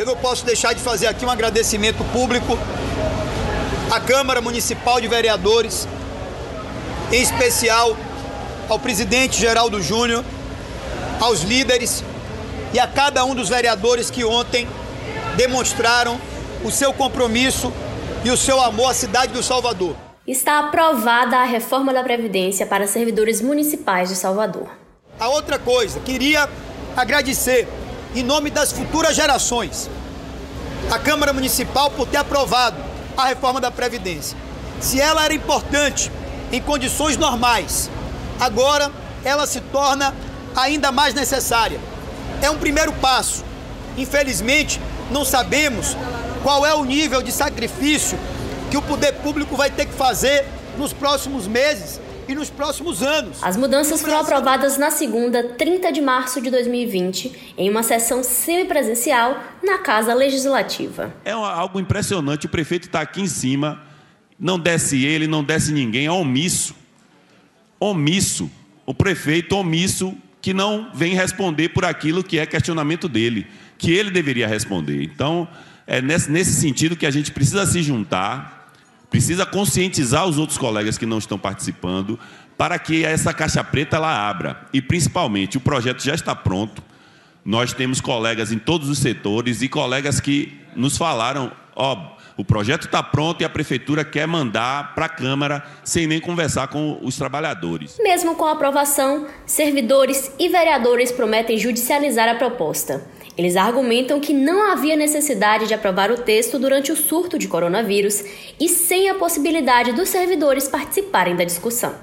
Eu não posso deixar de fazer aqui um agradecimento público à Câmara Municipal de Vereadores, em especial ao presidente Geraldo Júnior, aos líderes e a cada um dos vereadores que ontem demonstraram o seu compromisso e o seu amor à cidade do Salvador. Está aprovada a reforma da Previdência para servidores municipais de Salvador. A outra coisa, queria agradecer, em nome das futuras gerações, a Câmara Municipal por ter aprovado a reforma da Previdência. Se ela era importante em condições normais, agora ela se torna ainda mais necessária. É um primeiro passo. Infelizmente, não sabemos qual é o nível de sacrifício que o poder público vai ter que fazer nos próximos meses e nos próximos anos. As mudanças foram aprovadas na segunda, 30 de março de 2020, em uma sessão semipresencial na Casa Legislativa. É algo impressionante, o prefeito está aqui em cima, não desce ele, não desce ninguém, é omisso. Omisso. O prefeito omisso que não vem responder por aquilo que é questionamento dele, que ele deveria responder. Então, é nesse, nesse sentido que a gente precisa se juntar, precisa conscientizar os outros colegas que não estão participando, para que essa caixa preta ela abra. E principalmente, o projeto já está pronto. Nós temos colegas em todos os setores e colegas que nos falaram, ó, o projeto está pronto e a prefeitura quer mandar para a Câmara sem nem conversar com os trabalhadores. Mesmo com a aprovação, servidores e vereadores prometem judicializar a proposta. Eles argumentam que não havia necessidade de aprovar o texto durante o surto de coronavírus e sem a possibilidade dos servidores participarem da discussão.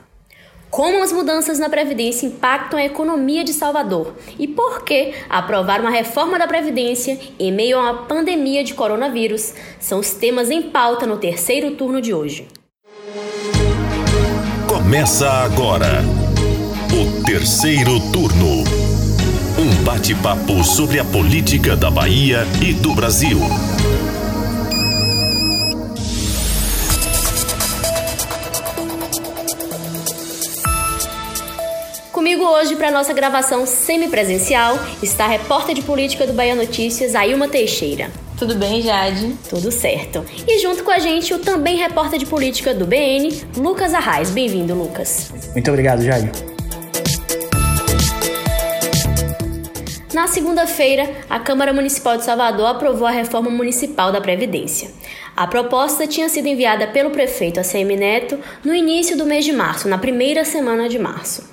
Como as mudanças na Previdência impactam a economia de Salvador e por que aprovar uma reforma da Previdência em meio a uma pandemia de coronavírus são os temas em pauta no terceiro turno de hoje. Começa agora o terceiro turno. Bate-papo sobre a política da Bahia e do Brasil. Comigo hoje para nossa gravação semipresencial está a repórter de política do Bahia Notícias, Ailma Teixeira. Tudo bem, Jade? Tudo certo. E junto com a gente, o também repórter de política do BN, Lucas Arraes. Bem-vindo, Lucas. Muito obrigado, Jade. Na segunda-feira, a Câmara Municipal de Salvador aprovou a reforma municipal da Previdência. A proposta tinha sido enviada pelo prefeito ACM Neto no início do mês de março, na primeira semana de março.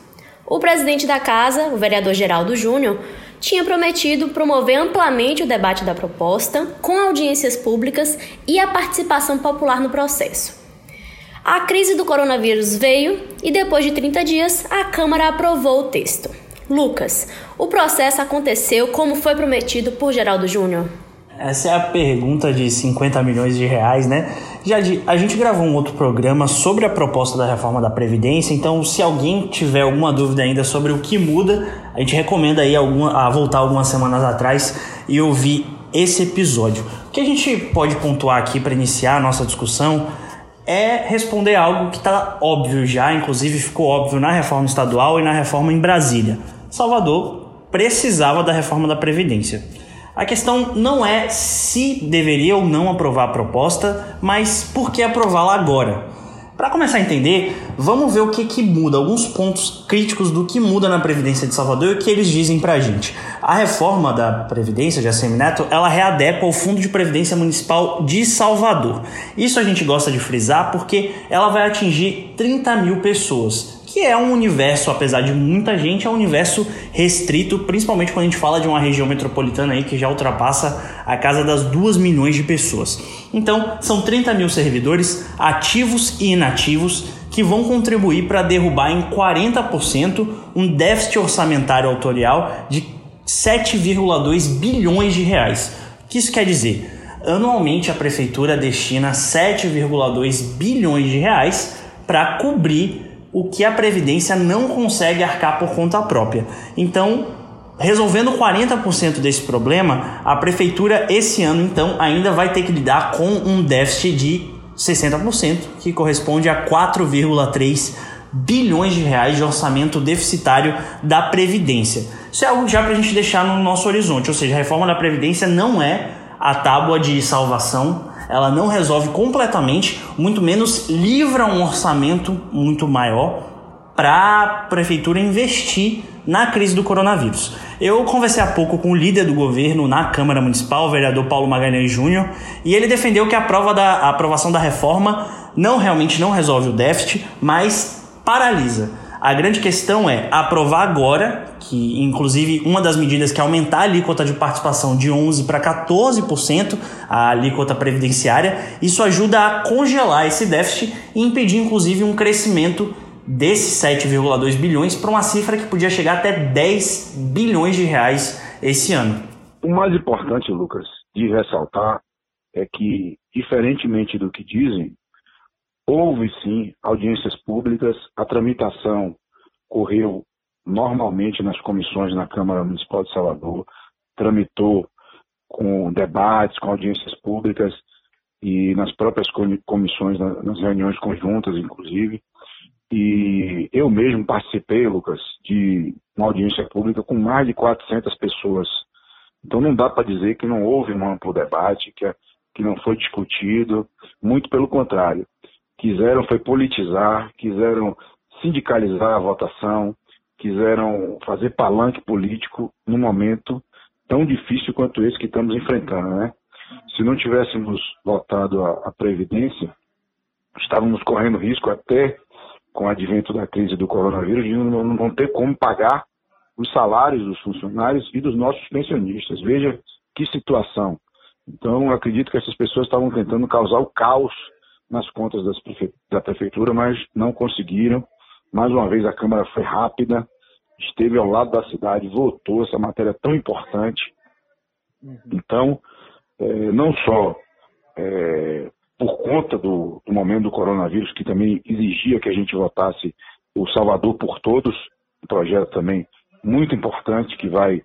O presidente da casa, o vereador Geraldo Júnior, tinha prometido promover amplamente o debate da proposta, com audiências públicas e a participação popular no processo. A crise do coronavírus veio e, depois de 30 dias, a Câmara aprovou o texto. Lucas, o processo aconteceu como foi prometido por Geraldo Júnior? Essa é a pergunta de 50 milhões de reais, né? Já a gente gravou um outro programa sobre a proposta da reforma da Previdência, então se alguém tiver alguma dúvida ainda sobre o que muda, a gente recomenda aí alguma, a voltar algumas semanas atrás e ouvir esse episódio. O que a gente pode pontuar aqui para iniciar a nossa discussão é responder algo que está óbvio já, inclusive ficou óbvio na reforma estadual e na reforma em Brasília. Salvador precisava da reforma da Previdência. A questão não é se deveria ou não aprovar a proposta, mas por que aprová-la agora. Para começar a entender, vamos ver o que, que muda, alguns pontos críticos do que muda na Previdência de Salvador e o que eles dizem para a gente. A reforma da Previdência de ACM Neto, ela readequa o Fundo de Previdência Municipal de Salvador. Isso a gente gosta de frisar porque ela vai atingir 30 mil pessoas que é um universo, apesar de muita gente, é um universo restrito, principalmente quando a gente fala de uma região metropolitana aí que já ultrapassa a casa das 2 milhões de pessoas. Então, são 30 mil servidores ativos e inativos que vão contribuir para derrubar em 40% um déficit orçamentário autorial de 7,2 bilhões de reais. O que isso quer dizer? Anualmente a prefeitura destina 7,2 bilhões de reais para cobrir o que a Previdência não consegue arcar por conta própria. Então, resolvendo 40% desse problema, a Prefeitura esse ano, então, ainda vai ter que lidar com um déficit de 60%, que corresponde a 4,3 bilhões de reais de orçamento deficitário da Previdência. Isso é algo já para a gente deixar no nosso horizonte, ou seja, a reforma da Previdência não é a tábua de salvação, ela não resolve completamente, muito menos livra um orçamento muito maior para a prefeitura investir na crise do coronavírus. Eu conversei há pouco com o líder do governo na Câmara Municipal, o vereador Paulo Magalhães Júnior, e ele defendeu que a, prova da, a aprovação da reforma não realmente não resolve o déficit, mas paralisa. A grande questão é aprovar agora, que inclusive uma das medidas que é aumentar a alíquota de participação de 11 para 14%, a alíquota previdenciária, isso ajuda a congelar esse déficit e impedir inclusive um crescimento desses 7,2 bilhões para uma cifra que podia chegar até 10 bilhões de reais esse ano. O mais importante, Lucas, de ressaltar é que, diferentemente do que dizem, Houve sim audiências públicas, a tramitação correu normalmente nas comissões na Câmara Municipal de Salvador, tramitou com debates, com audiências públicas e nas próprias comissões, nas reuniões conjuntas, inclusive. E eu mesmo participei, Lucas, de uma audiência pública com mais de 400 pessoas. Então não dá para dizer que não houve um amplo debate, que, que não foi discutido, muito pelo contrário quiseram foi politizar, quiseram sindicalizar a votação, quiseram fazer palanque político num momento tão difícil quanto esse que estamos enfrentando, né? Se não tivéssemos votado a, a Previdência, estávamos correndo risco até com o advento da crise do coronavírus de não, não ter como pagar os salários dos funcionários e dos nossos pensionistas. Veja que situação. Então, acredito que essas pessoas estavam tentando causar o caos nas contas prefe... da prefeitura, mas não conseguiram. Mais uma vez a Câmara foi rápida, esteve ao lado da cidade, votou essa matéria tão importante. Uhum. Então, é, não só é, por conta do, do, momento do coronavírus, que também exigia que a gente votasse o Salvador por Todos, um projeto também muito importante que vai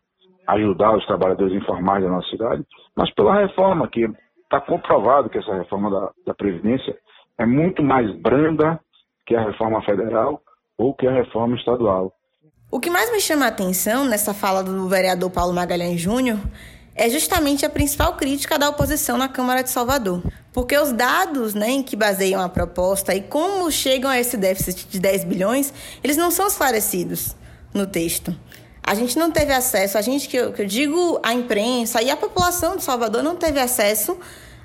ajudar os trabalhadores informais da nossa cidade, mas pela reforma que está comprovado que essa reforma da, da Previdência é muito mais branda que a reforma federal ou que a reforma estadual. O que mais me chama a atenção nessa fala do vereador Paulo Magalhães Júnior é justamente a principal crítica da oposição na Câmara de Salvador. Porque os dados né, em que baseiam a proposta e como chegam a esse déficit de 10 bilhões, eles não são esclarecidos no texto. A gente não teve acesso, a gente que eu, que eu digo a imprensa e a população de Salvador não teve acesso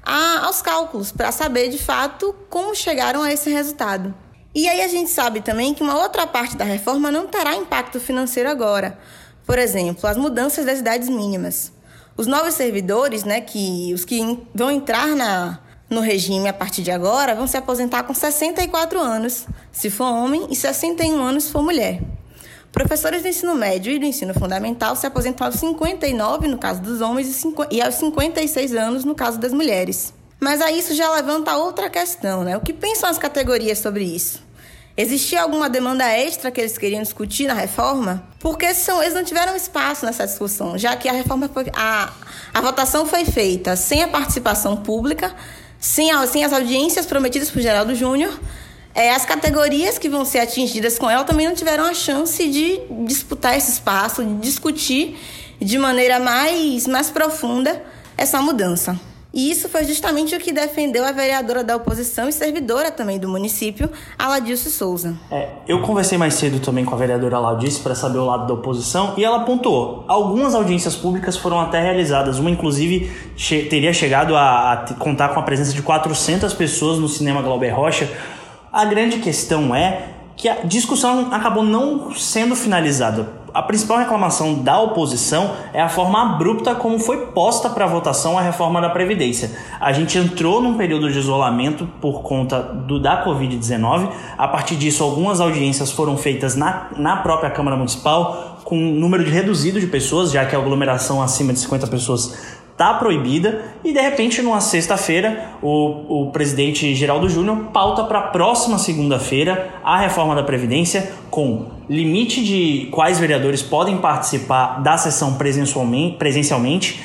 a, aos cálculos para saber de fato como chegaram a esse resultado. E aí a gente sabe também que uma outra parte da reforma não terá impacto financeiro agora. Por exemplo, as mudanças das idades mínimas. Os novos servidores, né, que os que vão entrar na, no regime a partir de agora, vão se aposentar com 64 anos, se for homem, e 61 anos se for mulher. Professores do ensino médio e do ensino fundamental se aposentam aos 59 no caso dos homens e aos 56 anos no caso das mulheres. Mas aí isso já levanta outra questão, né? O que pensam as categorias sobre isso? Existia alguma demanda extra que eles queriam discutir na reforma? Porque são, eles não tiveram espaço nessa discussão, já que a reforma foi, a, a votação foi feita sem a participação pública, sem, sem as audiências prometidas por Geraldo Júnior, é, as categorias que vão ser atingidas com ela também não tiveram a chance de disputar esse espaço, de discutir de maneira mais, mais profunda essa mudança. E isso foi justamente o que defendeu a vereadora da oposição e servidora também do município, Aladilce Souza. É, eu conversei mais cedo também com a vereadora Aladilce para saber o lado da oposição e ela pontuou: algumas audiências públicas foram até realizadas, uma inclusive che teria chegado a, a contar com a presença de 400 pessoas no cinema Glauber Rocha a grande questão é que a discussão acabou não sendo finalizada. A principal reclamação da oposição é a forma abrupta como foi posta para votação a reforma da Previdência. A gente entrou num período de isolamento por conta do, da Covid-19. A partir disso, algumas audiências foram feitas na, na própria Câmara Municipal, com um número reduzido de pessoas, já que a aglomeração acima de 50 pessoas está proibida e de repente numa sexta-feira o, o presidente Geraldo Júnior pauta para a próxima segunda-feira a reforma da Previdência com limite de quais vereadores podem participar da sessão presencialmente, presencialmente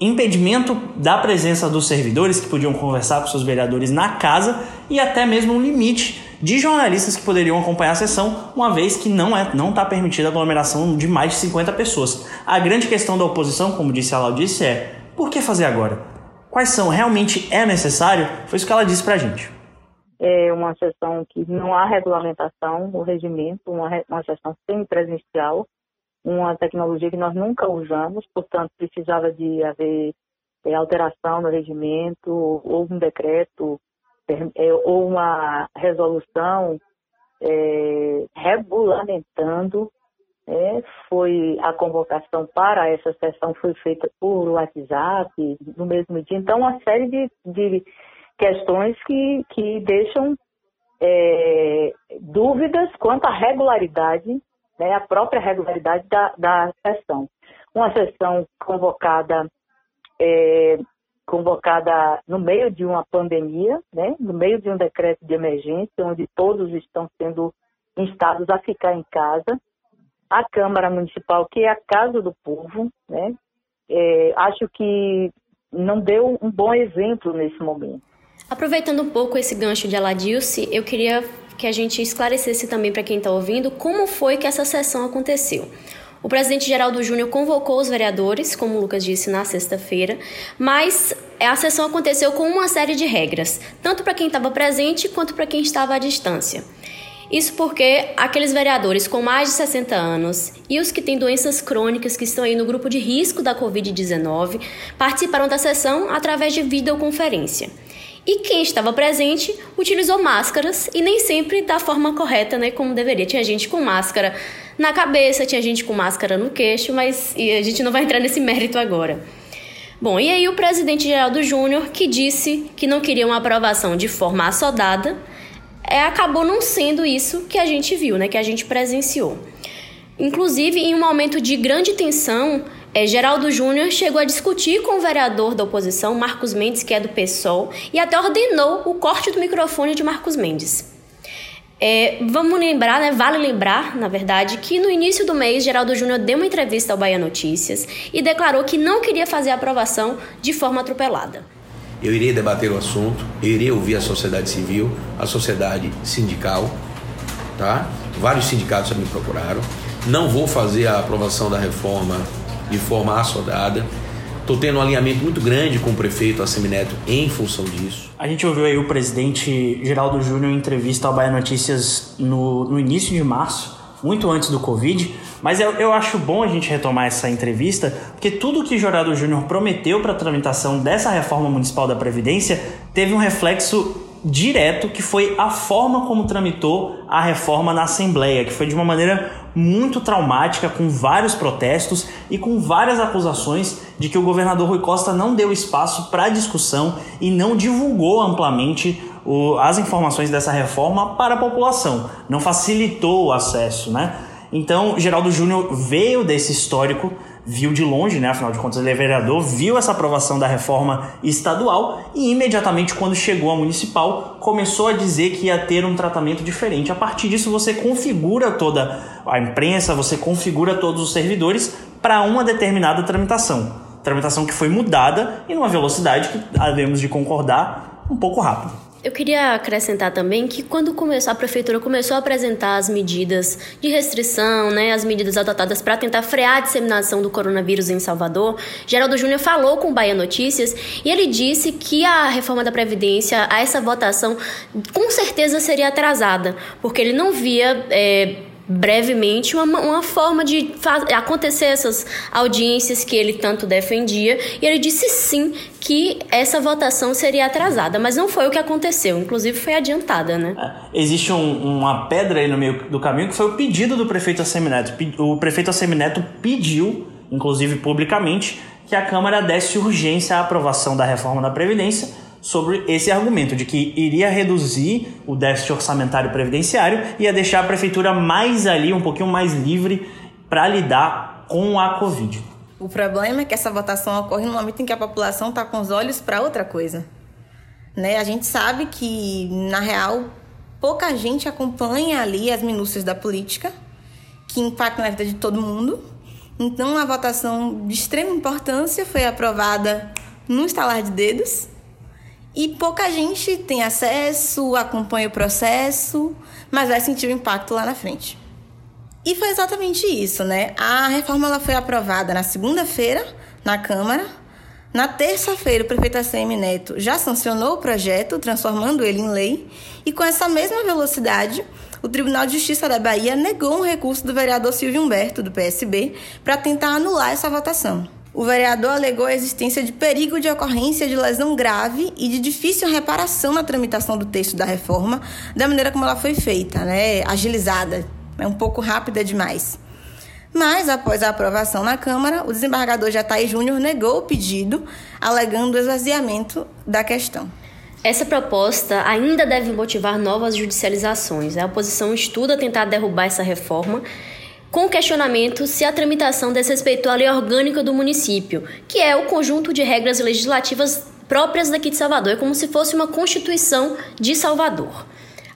impedimento da presença dos servidores que podiam conversar com seus vereadores na casa e até mesmo um limite de jornalistas que poderiam acompanhar a sessão, uma vez que não é não está permitida a aglomeração de mais de 50 pessoas. A grande questão da oposição, como disse a Laudice, é por que fazer agora? quais são? Realmente é necessário? Foi isso que ela disse para a gente. É uma sessão que não há regulamentação, o regimento, uma, uma sessão semipresencial, uma tecnologia que nós nunca usamos, portanto precisava de haver é, alteração no regimento, ou um decreto, é, ou uma resolução é, regulamentando. É, foi a convocação para essa sessão foi feita por WhatsApp no mesmo dia. Então, uma série de, de questões que, que deixam é, dúvidas quanto à regularidade, né, a própria regularidade da, da sessão. Uma sessão convocada é, convocada no meio de uma pandemia, né, no meio de um decreto de emergência, onde todos estão sendo instados a ficar em casa. A Câmara Municipal, que é a casa do povo, né, é, acho que não deu um bom exemplo nesse momento. Aproveitando um pouco esse gancho de Aladilce, eu queria que a gente esclarecesse também para quem está ouvindo como foi que essa sessão aconteceu. O presidente Geraldo Júnior convocou os vereadores, como o Lucas disse, na sexta-feira, mas a sessão aconteceu com uma série de regras, tanto para quem estava presente quanto para quem estava à distância. Isso porque aqueles vereadores com mais de 60 anos e os que têm doenças crônicas que estão aí no grupo de risco da Covid-19 participaram da sessão através de videoconferência. E quem estava presente utilizou máscaras e nem sempre da forma correta, né, como deveria. Tinha gente com máscara na cabeça, tinha gente com máscara no queixo, mas a gente não vai entrar nesse mérito agora. Bom, e aí o presidente Geraldo Júnior, que disse que não queria uma aprovação de forma assodada, é, acabou não sendo isso que a gente viu, né, que a gente presenciou. Inclusive, em um momento de grande tensão, é, Geraldo Júnior chegou a discutir com o vereador da oposição, Marcos Mendes, que é do PSOL, e até ordenou o corte do microfone de Marcos Mendes. É, vamos lembrar, né, vale lembrar, na verdade, que no início do mês, Geraldo Júnior deu uma entrevista ao Bahia Notícias e declarou que não queria fazer a aprovação de forma atropelada. Eu irei debater o assunto, eu irei ouvir a sociedade civil, a sociedade sindical, tá? Vários sindicatos já me procuraram. Não vou fazer a aprovação da reforma de forma assodada. Estou tendo um alinhamento muito grande com o prefeito Assemineto em função disso. A gente ouviu aí o presidente Geraldo Júnior em entrevista ao Bahia Notícias no, no início de março, muito antes do Covid, mas eu, eu acho bom a gente retomar essa entrevista, porque tudo que Geraldo Júnior prometeu para a tramitação dessa reforma municipal da Previdência teve um reflexo direto, que foi a forma como tramitou a reforma na Assembleia, que foi de uma maneira muito traumática, com vários protestos e com várias acusações de que o governador Rui Costa não deu espaço para discussão e não divulgou amplamente o, as informações dessa reforma para a população, não facilitou o acesso, né? Então, Geraldo Júnior veio desse histórico viu de longe, né, afinal de contas ele é vereador, viu essa aprovação da reforma estadual e imediatamente quando chegou a municipal começou a dizer que ia ter um tratamento diferente. A partir disso você configura toda a imprensa, você configura todos os servidores para uma determinada tramitação. Tramitação que foi mudada e numa velocidade que havemos de concordar um pouco rápido. Eu queria acrescentar também que quando começou, a prefeitura começou a apresentar as medidas de restrição, né, as medidas adotadas para tentar frear a disseminação do coronavírus em Salvador, Geraldo Júnior falou com o Bahia Notícias e ele disse que a reforma da Previdência, a essa votação, com certeza seria atrasada, porque ele não via. É, brevemente uma, uma forma de acontecer essas audiências que ele tanto defendia e ele disse sim que essa votação seria atrasada, mas não foi o que aconteceu, inclusive foi adiantada, né? É, existe um, uma pedra aí no meio do caminho que foi o pedido do prefeito Assemineto. O prefeito Assemineto pediu, inclusive publicamente, que a Câmara desse urgência à aprovação da reforma da Previdência sobre esse argumento de que iria reduzir o déficit orçamentário previdenciário e ia deixar a prefeitura mais ali, um pouquinho mais livre para lidar com a Covid. O problema é que essa votação ocorre no momento em que a população está com os olhos para outra coisa. Né? A gente sabe que, na real, pouca gente acompanha ali as minúcias da política, que impactam na vida de todo mundo. Então, a votação de extrema importância foi aprovada no estalar de dedos e pouca gente tem acesso, acompanha o processo, mas vai sentir o impacto lá na frente. E foi exatamente isso, né? A reforma ela foi aprovada na segunda-feira na Câmara. Na terça-feira, o prefeito ACM Neto já sancionou o projeto, transformando ele em lei, e com essa mesma velocidade, o Tribunal de Justiça da Bahia negou um recurso do vereador Silvio Humberto, do PSB, para tentar anular essa votação. O vereador alegou a existência de perigo de ocorrência de lesão grave e de difícil reparação na tramitação do texto da reforma, da maneira como ela foi feita, né? agilizada, é um pouco rápida demais. Mas, após a aprovação na Câmara, o desembargador Jataí Júnior negou o pedido, alegando o esvaziamento da questão. Essa proposta ainda deve motivar novas judicializações. A oposição estuda tentar derrubar essa reforma com questionamento se a tramitação desrespeitou a lei orgânica do município, que é o conjunto de regras legislativas próprias daqui de Salvador, é como se fosse uma constituição de Salvador.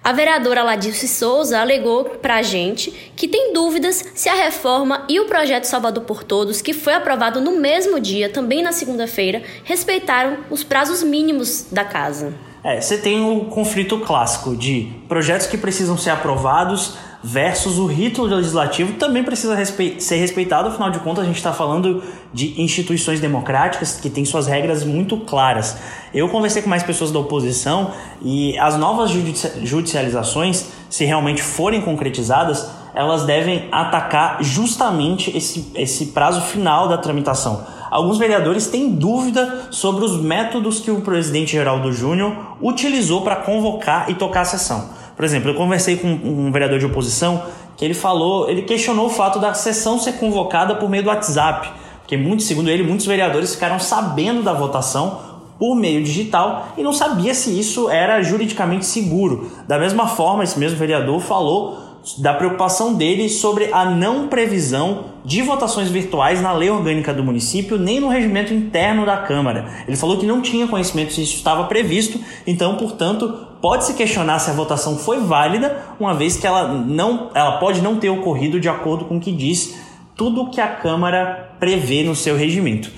A vereadora Ladice Souza alegou para a gente que tem dúvidas se a reforma e o projeto Salvador por Todos, que foi aprovado no mesmo dia, também na segunda-feira, respeitaram os prazos mínimos da casa. É, você tem o conflito clássico de projetos que precisam ser aprovados versus o rito legislativo também precisa respe ser respeitado, afinal de contas a gente está falando de instituições democráticas que têm suas regras muito claras. Eu conversei com mais pessoas da oposição e as novas judicializações, se realmente forem concretizadas, elas devem atacar justamente esse, esse prazo final da tramitação. Alguns vereadores têm dúvida sobre os métodos que o presidente Geraldo Júnior utilizou para convocar e tocar a sessão. Por exemplo, eu conversei com um vereador de oposição que ele falou, ele questionou o fato da sessão ser convocada por meio do WhatsApp, porque muitos, segundo ele, muitos vereadores ficaram sabendo da votação por meio digital e não sabia se isso era juridicamente seguro. Da mesma forma, esse mesmo vereador falou da preocupação dele sobre a não previsão de votações virtuais na lei orgânica do município nem no regimento interno da Câmara. Ele falou que não tinha conhecimento se isso estava previsto, então, portanto, pode-se questionar se a votação foi válida, uma vez que ela, não, ela pode não ter ocorrido de acordo com o que diz tudo o que a Câmara prevê no seu regimento.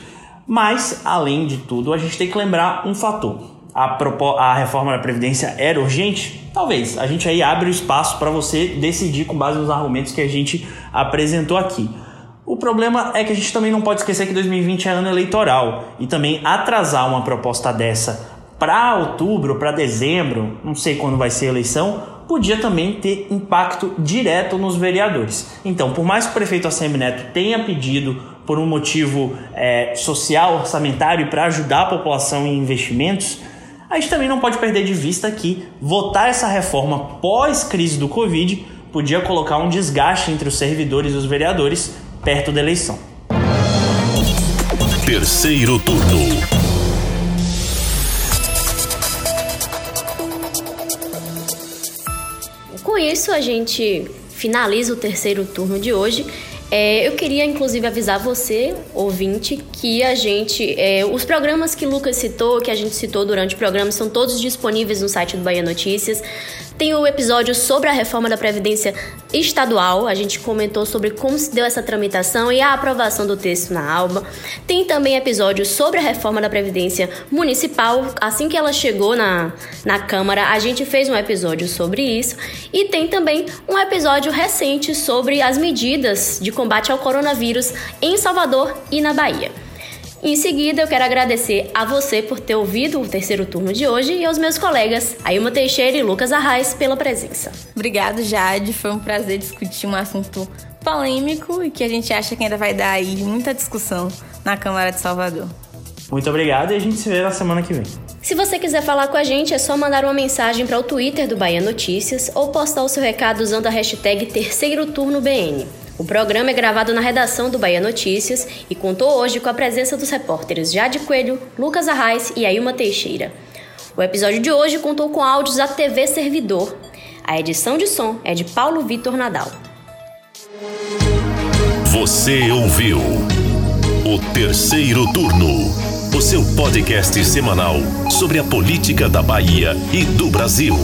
Mas, além de tudo, a gente tem que lembrar um fator a, a reforma da Previdência era urgente? Talvez. A gente aí abre o espaço para você decidir com base nos argumentos que a gente apresentou aqui. O problema é que a gente também não pode esquecer que 2020 é ano eleitoral e também atrasar uma proposta dessa para outubro, para dezembro, não sei quando vai ser a eleição, podia também ter impacto direto nos vereadores. Então, por mais que o prefeito ACM Neto tenha pedido por um motivo é, social, orçamentário para ajudar a população em investimentos, a gente também não pode perder de vista que votar essa reforma pós-crise do Covid podia colocar um desgaste entre os servidores e os vereadores perto da eleição. Terceiro turno. Com isso, a gente finaliza o terceiro turno de hoje. É, eu queria, inclusive, avisar você, ouvinte, que a gente. É, os programas que Lucas citou, que a gente citou durante o programa, são todos disponíveis no site do Bahia Notícias. Tem o episódio sobre a reforma da Previdência Estadual. A gente comentou sobre como se deu essa tramitação e a aprovação do texto na ALBA. Tem também episódio sobre a reforma da Previdência Municipal. Assim que ela chegou na, na Câmara, a gente fez um episódio sobre isso. E tem também um episódio recente sobre as medidas de combate ao coronavírus em Salvador e na Bahia. Em seguida, eu quero agradecer a você por ter ouvido o terceiro turno de hoje e aos meus colegas Ailma Teixeira e Lucas Arraes pela presença. Obrigado, Jade. Foi um prazer discutir um assunto polêmico e que a gente acha que ainda vai dar aí muita discussão na Câmara de Salvador. Muito obrigado e a gente se vê na semana que vem. Se você quiser falar com a gente, é só mandar uma mensagem para o Twitter do Bahia Notícias ou postar o seu recado usando a hashtag Terceiro Turno BN. O programa é gravado na redação do Bahia Notícias e contou hoje com a presença dos repórteres Jade Coelho, Lucas Arraes e Ailma Teixeira. O episódio de hoje contou com áudios da TV Servidor. A edição de som é de Paulo Vitor Nadal. Você ouviu o terceiro turno, o seu podcast semanal sobre a política da Bahia e do Brasil.